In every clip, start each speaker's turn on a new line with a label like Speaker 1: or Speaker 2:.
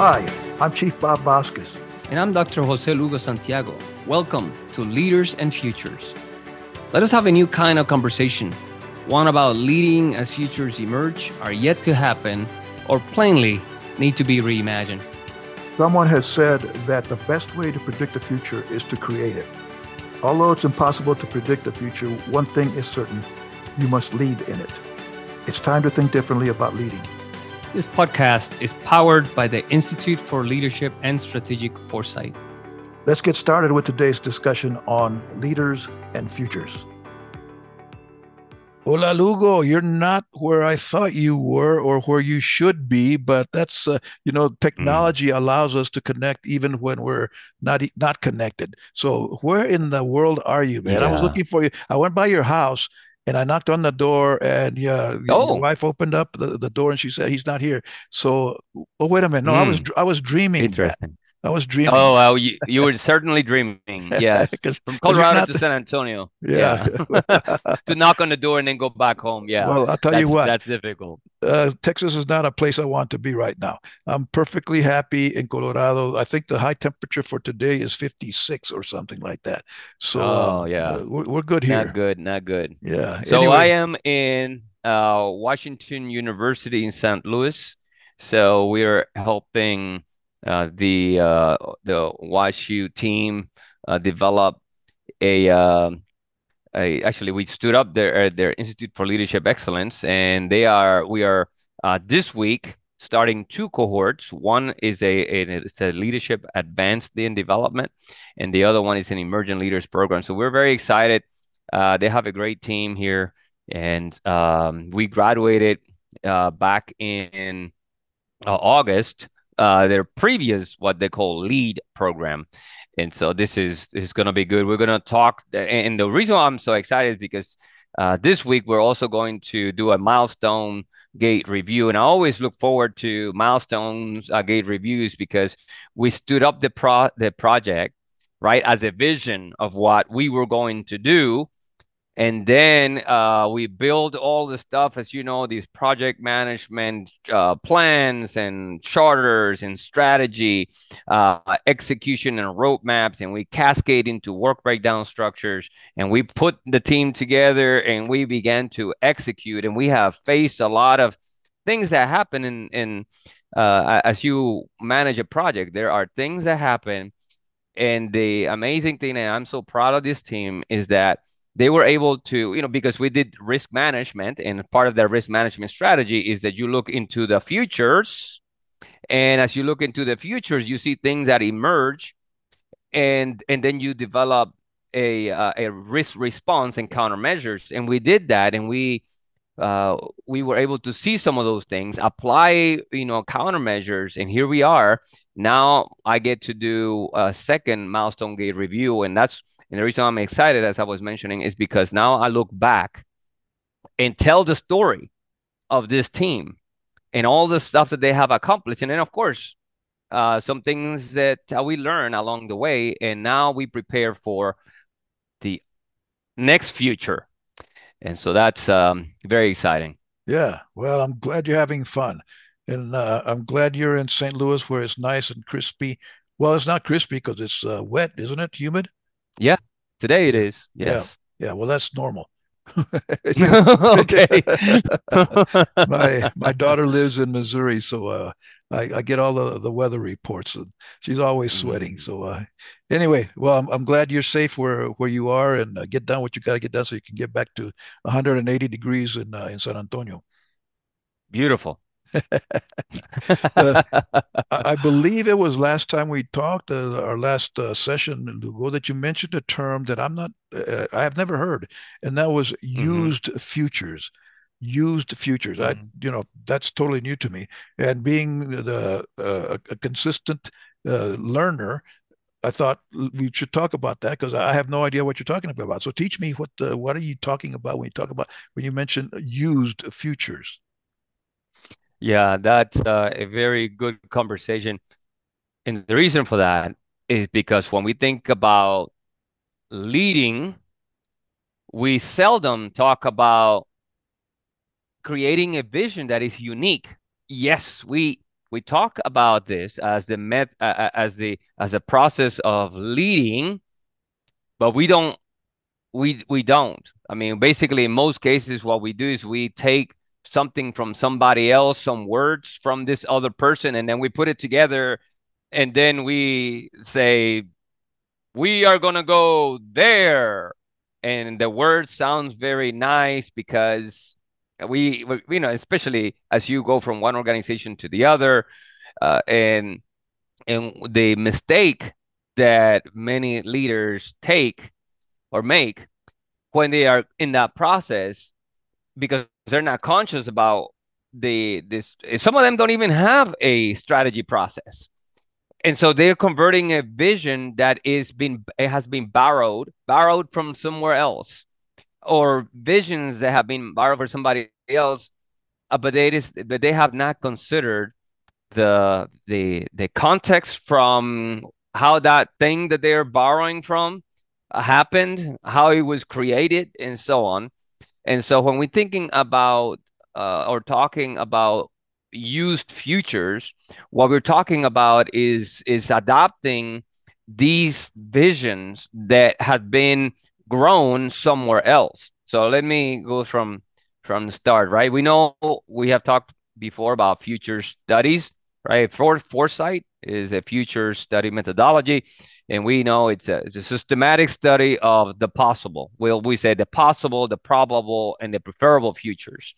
Speaker 1: Hi, I'm Chief Bob Vásquez.
Speaker 2: And I'm Dr. Jose Lugo Santiago. Welcome to Leaders and Futures. Let us have a new kind of conversation, one about leading as futures emerge, are yet to happen, or plainly need to be reimagined.
Speaker 1: Someone has said that the best way to predict the future is to create it. Although it's impossible to predict the future, one thing is certain you must lead in it. It's time to think differently about leading.
Speaker 2: This podcast is powered by the Institute for Leadership and Strategic Foresight.
Speaker 1: Let's get started with today's discussion on leaders and futures. Hola, Lugo. You're not where I thought you were or where you should be, but that's, uh, you know, technology mm. allows us to connect even when we're not not connected. So, where in the world are you, man? Yeah. I was looking for you. I went by your house and I knocked on the door, and yeah, oh. wife opened up the, the door, and she said he's not here. So, oh wait a minute, no, mm. I was hmm. I was dreaming.
Speaker 2: Interesting.
Speaker 1: That. I was dreaming.
Speaker 2: Oh, you, you were certainly dreaming. Yes, from Colorado to San Antonio.
Speaker 1: Yeah,
Speaker 2: yeah. to knock on the door and then go back home. Yeah.
Speaker 1: Well, I'll tell
Speaker 2: that's,
Speaker 1: you what.
Speaker 2: That's difficult.
Speaker 1: Uh, Texas is not a place I want to be right now. I'm perfectly happy in Colorado. I think the high temperature for today is 56 or something like that. So,
Speaker 2: oh yeah,
Speaker 1: uh, we're, we're good here.
Speaker 2: Not good. Not good.
Speaker 1: Yeah.
Speaker 2: So anyway. I am in uh, Washington University in St. Louis. So we're helping uh, the uh, the WashU team uh, developed a, um, a, actually we stood up their uh, their Institute for Leadership Excellence, and they are we are uh, this week starting two cohorts. One is a, a, it's a leadership advanced in development, and the other one is an emerging leaders program. So we're very excited. Uh, they have a great team here, and um, we graduated uh, back in uh, August uh, their previous what they call lead program. And so this is is going to be good. We're going to talk and the reason i'm so excited is because uh, this week we're also going to do a milestone gate review. And i always look forward to milestones uh, gate reviews because we stood up the pro the project right as a vision of what we were going to do and then uh, we build all the stuff as you know these project management uh, plans and charters and strategy uh, execution and roadmaps and we cascade into work breakdown structures and we put the team together and we began to execute and we have faced a lot of things that happen in, in uh, as you manage a project. There are things that happen and the amazing thing and i'm so proud of this team is that they were able to, you know, because we did risk management, and part of their risk management strategy is that you look into the futures. And as you look into the futures, you see things that emerge, and and then you develop a uh, a risk response and countermeasures. And we did that, and we uh, we were able to see some of those things, apply you know countermeasures, and here we are. Now I get to do a second milestone gate review, and that's and the reason I'm excited, as I was mentioning, is because now I look back and tell the story of this team and all the stuff that they have accomplished. And then, of course, uh, some things that uh, we learn along the way. And now we prepare for the next future. And so that's um, very exciting.
Speaker 1: Yeah. Well, I'm glad you're having fun. And uh, I'm glad you're in St. Louis where it's nice and crispy. Well, it's not crispy because it's uh, wet, isn't it? Humid?
Speaker 2: Yeah, today it is. Yes.
Speaker 1: Yeah. yeah. Well, that's normal.
Speaker 2: okay.
Speaker 1: my my daughter lives in Missouri, so uh, I, I, get all the, the weather reports, and she's always sweating. Mm. So uh, anyway, well, I'm, I'm glad you're safe where where you are, and uh, get done what you got to get done so you can get back to 180 degrees in uh, in San Antonio.
Speaker 2: Beautiful
Speaker 1: uh, I believe it was last time we talked, uh, our last uh, session, Lugo, that you mentioned a term that I'm not, uh, I have never heard, and that was mm-hmm. used mm-hmm. futures. Used futures. Mm-hmm. I, you know, that's totally new to me. And being the uh, a consistent uh, learner, I thought we should talk about that because I have no idea what you're talking about. So teach me what what are you talking about when you talk about when you mention used futures?
Speaker 2: Yeah, that's uh, a very good conversation. And the reason for that is because when we think about leading, we seldom talk about creating a vision that is unique. Yes, we we talk about this as the met uh, as the as a process of leading, but we don't we we don't. I mean, basically, in most cases, what we do is we take something from somebody else, some words from this other person, and then we put it together, and then we say, "We are gonna go there," and the word sounds very nice because we, we you know, especially as you go from one organization to the other, uh, and and the mistake that many leaders take or make when they are in that process because they're not conscious about the this some of them don't even have a strategy process. And so they're converting a vision that is been it has been borrowed borrowed from somewhere else or visions that have been borrowed from somebody else uh, but they but they have not considered the the the context from how that thing that they're borrowing from happened, how it was created, and so on. And so when we're thinking about uh, or talking about used futures, what we're talking about is is adopting these visions that have been grown somewhere else. So let me go from from the start, right? We know we have talked before about future studies, right? For foresight is a future study methodology and we know it's a, it's a systematic study of the possible. Well, we say the possible, the probable, and the preferable futures,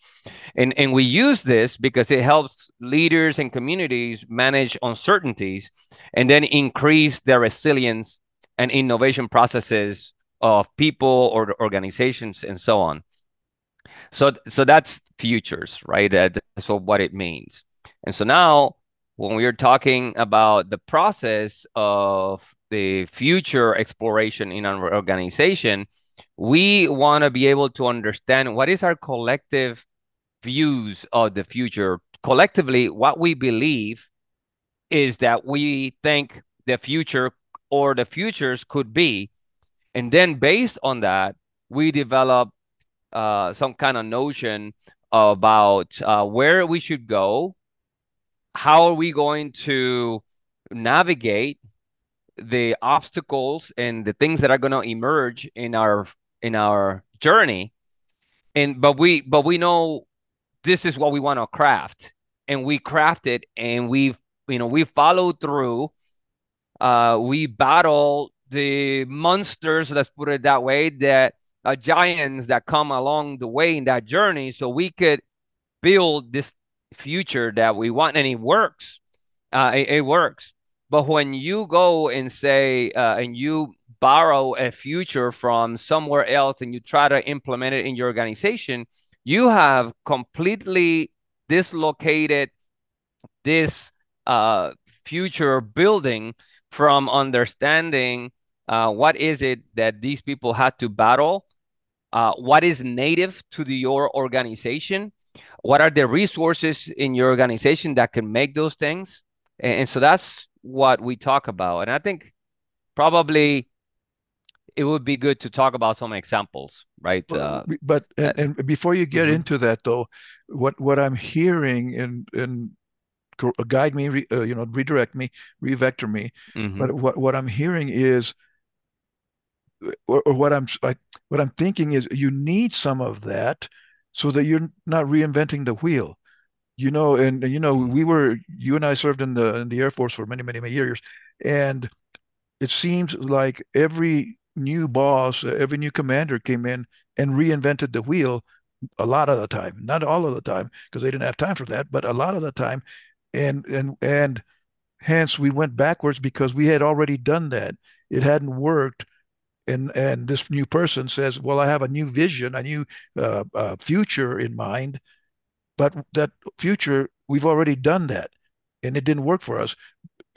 Speaker 2: and and we use this because it helps leaders and communities manage uncertainties, and then increase their resilience and innovation processes of people or organizations and so on. So so that's futures, right? That's what it means. And so now when we are talking about the process of the future exploration in our organization, we want to be able to understand what is our collective views of the future. Collectively, what we believe is that we think the future or the futures could be. And then based on that, we develop uh, some kind of notion about uh, where we should go, how are we going to navigate the obstacles and the things that are going to emerge in our in our journey. And but we but we know this is what we want to craft. And we craft it and we've you know we followed through uh we battle the monsters let's put it that way that uh, giants that come along the way in that journey so we could build this future that we want and it works. Uh it, it works. But when you go and say, uh, and you borrow a future from somewhere else and you try to implement it in your organization, you have completely dislocated this uh, future building from understanding uh, what is it that these people had to battle, uh, what is native to the, your organization, what are the resources in your organization that can make those things, and, and so that's what we talk about. And I think probably it would be good to talk about some examples, right?
Speaker 1: Uh, but and, and, before you get mm-hmm. into that, though, what what I'm hearing and and guide me, re, uh, you know, redirect me, revector me. Mm-hmm. But what what I'm hearing is, or, or what I'm I, what I'm thinking is, you need some of that so that you're not reinventing the wheel you know, and, and you know, we were you and I served in the in the Air Force for many, many, many years, and it seems like every new boss, every new commander came in and reinvented the wheel a lot of the time, not all of the time, because they didn't have time for that, but a lot of the time, and and and hence we went backwards because we had already done that. It hadn't worked, and and this new person says, "Well, I have a new vision, a new uh, uh, future in mind." But that future, we've already done that, and it didn't work for us.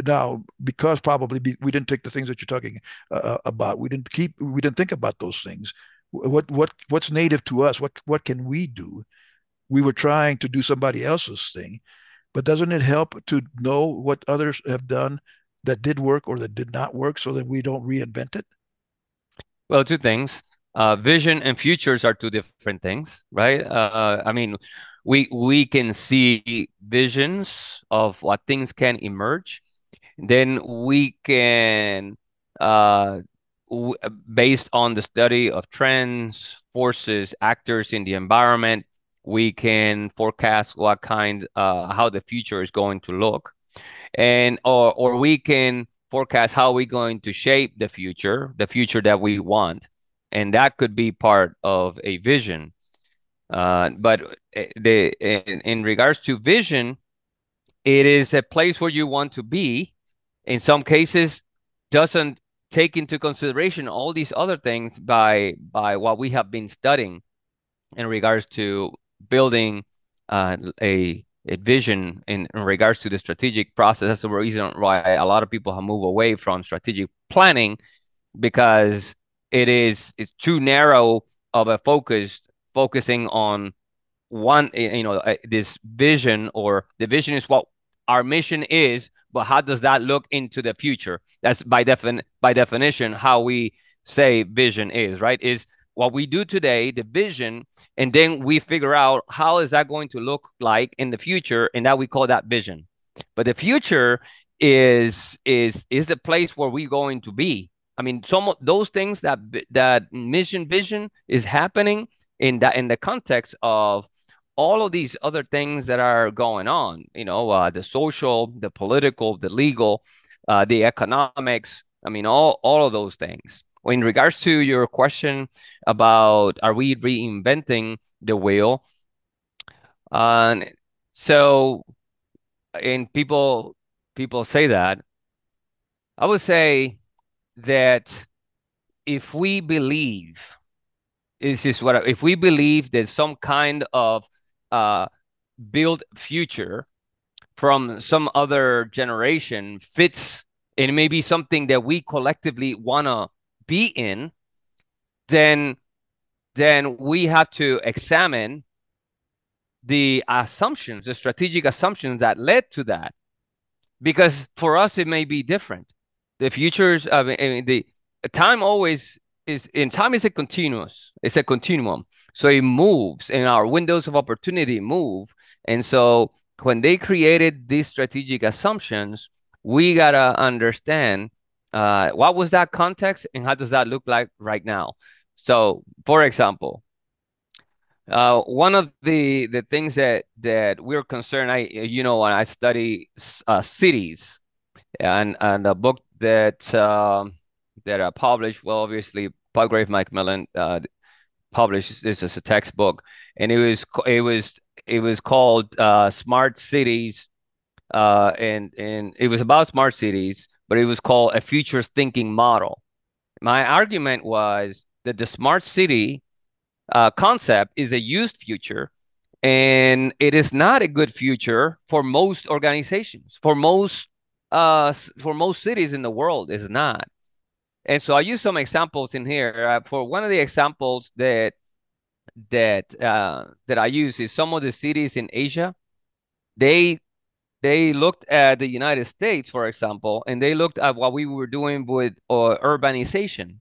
Speaker 1: Now, because probably we didn't take the things that you're talking uh, uh, about, we didn't keep, we didn't think about those things. What what what's native to us? What what can we do? We were trying to do somebody else's thing, but doesn't it help to know what others have done that did work or that did not work, so that we don't reinvent it?
Speaker 2: Well, two things. Uh, vision and futures are two different things, right? Uh, I mean, we we can see visions of what things can emerge. Then we can, uh, w based on the study of trends, forces, actors in the environment, we can forecast what kind, uh, how the future is going to look, and or or we can forecast how we're going to shape the future, the future that we want, and that could be part of a vision. Uh, but eh, the in, in regards to vision, it is a place where you want to be. In some cases, doesn't take into consideration all these other things by by what we have been studying in regards to building uh, a a vision in, in regards to the strategic process. That's the reason why a lot of people have moved away from strategic planning because it is it's too narrow of a focus focusing on one you know eh, this vision or the vision is what our mission is but how does that look into the future that's by defin by definition how we say vision is right is what we do today the vision and then we figure out how is that going to look like in the future and that we call that vision. But the future is is is the place where we're going to be. I mean some of those things that that mission vision is happening in that in the context of all of these other things that are going on you know uh, the social the political the legal uh, the economics i mean all all of those things in regards to your question about are we reinventing the wheel? Uh, so and people people say that. I would say that if we believe this is what if we believe that some kind of uh, build future from some other generation fits and maybe something that we collectively want to be in then then we have to examine the assumptions the strategic assumptions that led to that. Because for us it may be different. The futures I mean, the time always is in time is a continuous it's a continuum. So it moves and our windows of opportunity move. And so when they created these strategic assumptions we gotta understand uh, what was that context and how does that look like right now so for example uh, one of the the things that that we're concerned i you know when i study uh, cities and and the book that um, that are published. Well, obviously, Palgrave Macmillan uh, published this as a textbook, and it was it was it was called uh, Smart Cities, uh, and and it was about smart cities, but it was called a futures thinking model. My argument was that the smart city uh, concept is a used future, and it is not a good future for most organizations, for most uh, for most cities in the world, is not. And so I use some examples in here. Uh, for one of the examples that that uh, that I use is some of the cities in Asia. They they looked at the United States, for example, and they looked at what we were doing with uh, urbanization,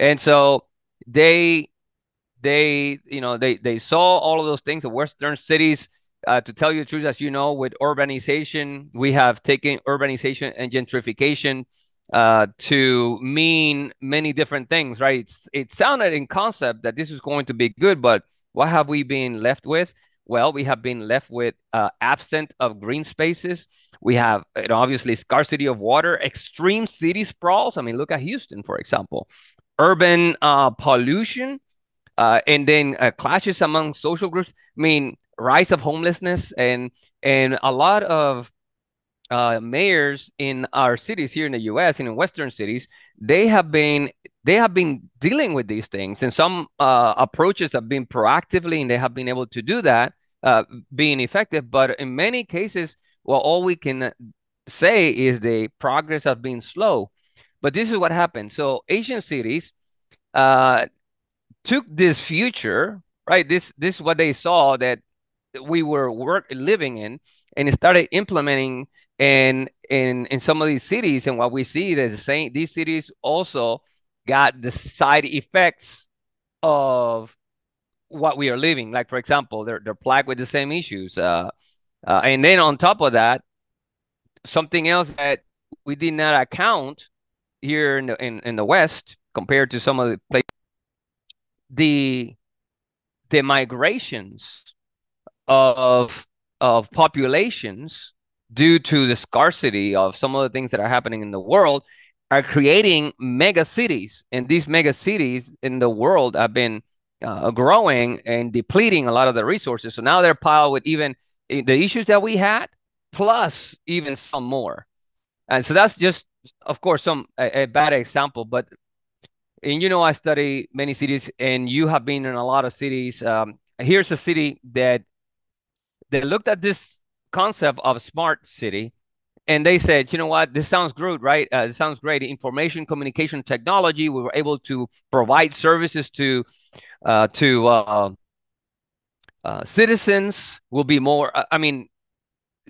Speaker 2: and so they they you know they they saw all of those things. The Western cities, uh, to tell you the truth, as you know, with urbanization, we have taken urbanization and gentrification uh, to mean many different things, right? It's, it sounded in concept that this is going to be good, but what have we been left with? Well, we have been left with uh, absent of green spaces. We have you know, obviously scarcity of water, extreme city sprawls. I mean, look at Houston, for example, urban uh, pollution, uh, and then uh, clashes among social groups. I mean, rise of homelessness and and a lot of uh, mayors in our cities here in the U.S. and in Western cities, they have been they have been dealing with these things, and some uh, approaches have been proactively, and they have been able to do that, uh, being effective. But in many cases, well, all we can say is the progress has been slow. But this is what happened. So Asian cities uh, took this future, right? This this is what they saw that we were work living in, and started implementing and in in some of these cities and what we see that the same these cities also got the side effects of what we are living. Like for example, they're they're plagued with the same issues. Uh, uh, and then on top of that, something else that we did not account here in the in, in the West compared to some of the places, the the migrations of of populations due to the scarcity of some of the things that are happening in the world are creating mega cities. And these mega cities in the world have been uh, growing and depleting a lot of the resources. So now they're piled with even eh, the issues that we had plus even some more. And so that's just of course some a, a bad example but and you know i study many cities and you have been in a lot of cities. Um, here's a city that they looked at this concept of smart city and they said, you know what, this sounds great, right? Uh, this sounds great. Information communication technology. We were able to provide services to uh, to uh, uh citizens. Will be more. Uh, I mean,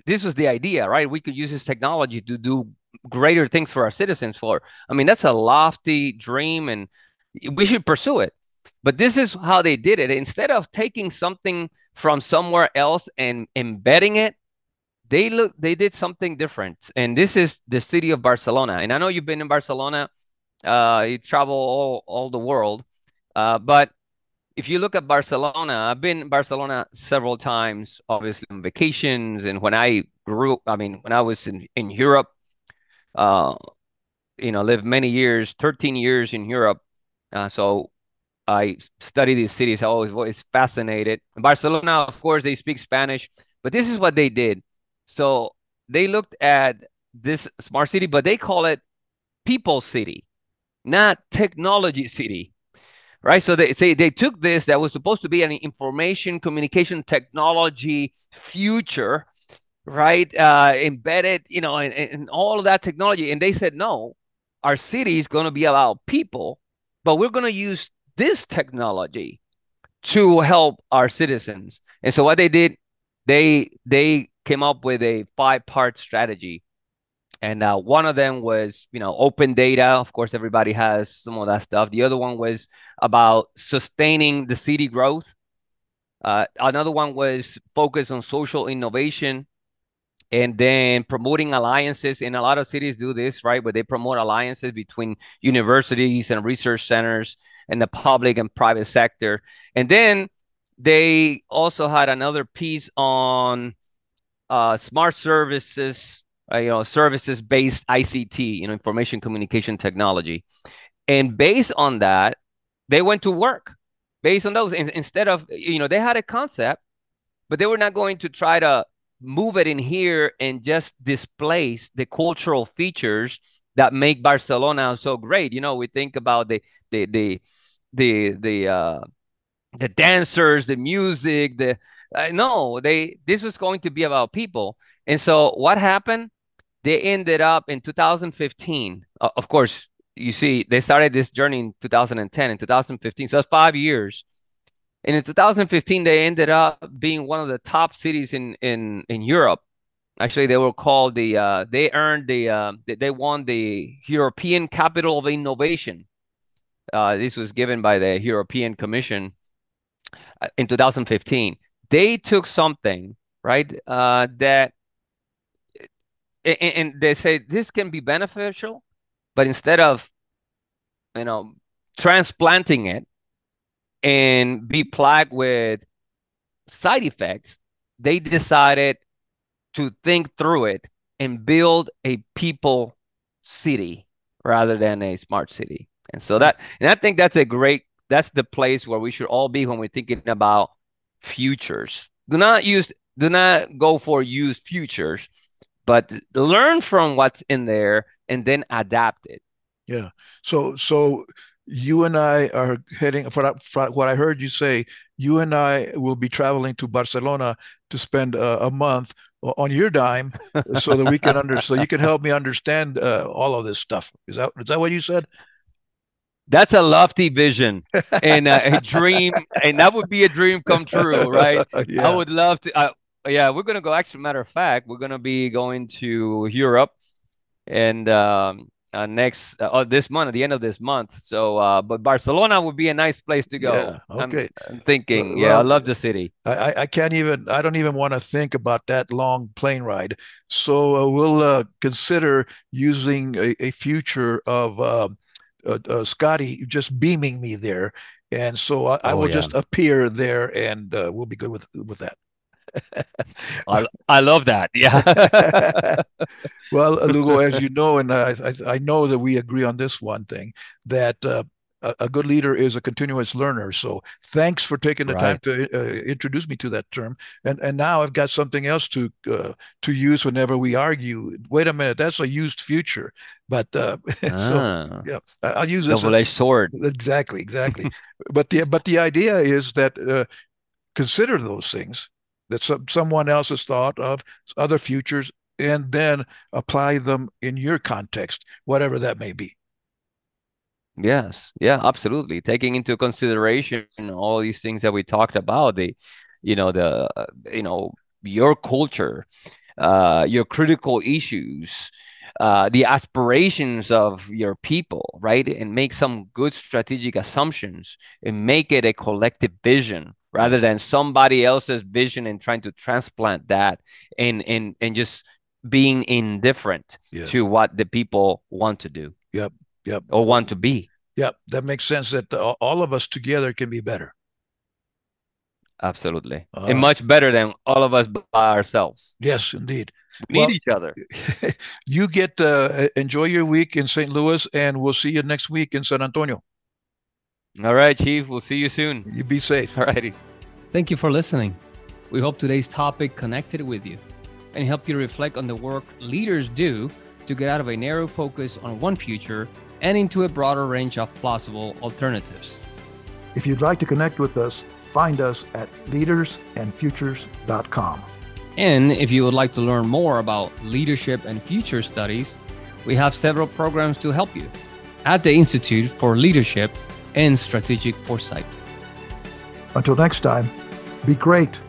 Speaker 2: this was the idea, right? We could use this technology to do greater things for our citizens. For I mean, that's a lofty dream, and we should pursue it. But this is how they did it. Instead of taking something from somewhere else and embedding it, they look they did something different. And this is the city of Barcelona. And I know you've been in Barcelona. Uh, you travel all, all the world. Uh, but if you look at Barcelona, I've been in Barcelona several times, obviously on vacations. And when I grew, I mean, when I was in, in Europe, uh, you know, lived many years, 13 years in Europe. Uh, so I study these cities. I always was fascinated. In Barcelona, of course, they speak Spanish, but this is what they did. So they looked at this smart city, but they call it people city, not technology city. Right. So they say they took this that was supposed to be an information communication technology future, right? Uh, embedded, you know, in, in all of that technology. And they said, no, our city is going to be about people, but we're going to use this technology to help our citizens. And so what they did, they they came up with a five part strategy. And uh, one of them was, you know, open data. Of course, everybody has some of that stuff. The other one was about sustaining the city growth. Uh, another one was focus on social innovation and then promoting alliances in a lot of cities do this right where they promote alliances between universities and research centers and the public and private sector and then they also had another piece on uh, smart services uh, you know services based ict you know information communication technology and based on that they went to work based on those and instead of you know they had a concept but they were not going to try to move it in here and just displace the cultural features that make Barcelona so great. You know, we think about the the the the the uh, the dancers, the music, the uh, no, they this was going to be about people. And so what happened? They ended up in 2015. Uh, of course, you see, they started this journey in 2010 and 2015. So it's five years. And in 2015, they ended up being one of the top cities in in in Europe. Actually, they were called the uh, they earned the uh, they won the European Capital of Innovation. Uh, this was given by the European Commission in 2015. They took something right uh, that and, and they say this can be beneficial, but instead of you know transplanting it and be plagued with side effects, they decided to think through it and build a people city rather than a smart city. And so that, and I think that's a great, that's the place where we should all be when we're thinking about futures. Do not use, do not go for used futures, but learn from what's in there and then adapt it.
Speaker 1: Yeah. So, so you and I are heading for, for, what I heard you say. You and I will be traveling to Barcelona to spend uh, a month on your dime, so that we can under so you can help me understand uh, all of this stuff. Is that is that what you said?
Speaker 2: That's a lofty vision and a dream, and that would be a dream come true, right? yeah. I would love to. Uh, yeah, we're gonna go. Actually, matter of fact, we're gonna be going to Europe, and um, uh, next uh, oh, this month at the end of this month. So, uh, but Barcelona would be a nice place to go.
Speaker 1: Yeah, okay.
Speaker 2: I'm, I'm thinking,
Speaker 1: Well,
Speaker 2: yeah, I love the city.
Speaker 1: I, I- can't even, I don't even want to think about that long plane ride. So uh, we'll uh, consider using a, a future of uh, uh, Scotty just beaming me there. And so I, I
Speaker 2: Oh
Speaker 1: will
Speaker 2: yeah,
Speaker 1: just appear there and uh, we'll be good with with that.
Speaker 2: I I love that. Yeah.
Speaker 1: Well, Lugo, as you know, and I, I, I know that we agree on this one thing that uh, a, a good leader is a continuous learner. So thanks for taking the time to uh, introduce me to that term. And and now I've got something else to uh, to use whenever we argue. Wait a minute, that's a used future. But uh, so
Speaker 2: Ah,
Speaker 1: yeah, I- I'll use this. uh,
Speaker 2: double-edged sword.
Speaker 1: exactly, exactly. But the but the idea is that uh, consider those things that some, someone else has thought of, other futures, and then apply them in your context, whatever that may be.
Speaker 2: Yes, yeah, absolutely. Taking into consideration all these things that we talked about, the, you know, the, uh, you know, your culture, uh, your critical issues, uh, the aspirations of your people, right? And make some good strategic assumptions and make it a collective vision rather than somebody else's vision and trying to transplant that and and and just being indifferent
Speaker 1: Yes.
Speaker 2: to what the people want to do
Speaker 1: Yep. Yep.
Speaker 2: or want to be.
Speaker 1: Yep. That makes sense that uh, all of us together can be better.
Speaker 2: Absolutely.
Speaker 1: Uh,
Speaker 2: and much better than all of us by ourselves.
Speaker 1: Yes, indeed.
Speaker 2: We
Speaker 1: Well,
Speaker 2: need each other.
Speaker 1: you get uh, enjoy your week in St. Louis, and we'll see you next week in San Antonio.
Speaker 2: All right, Chief. We'll see you soon.
Speaker 1: You be safe.
Speaker 2: All righty.
Speaker 3: Thank you for listening. We hope today's topic connected with you and helped you reflect on the work leaders do to get out of a narrow focus on one future and into a broader range of plausible alternatives.
Speaker 1: If you'd like to connect with us, find us at leadersandfutures.com.
Speaker 3: And if you would like to learn more about leadership and future studies, we have several programs to help you at the Institute for Leadership and Strategic Foresight.
Speaker 1: Until next time, be great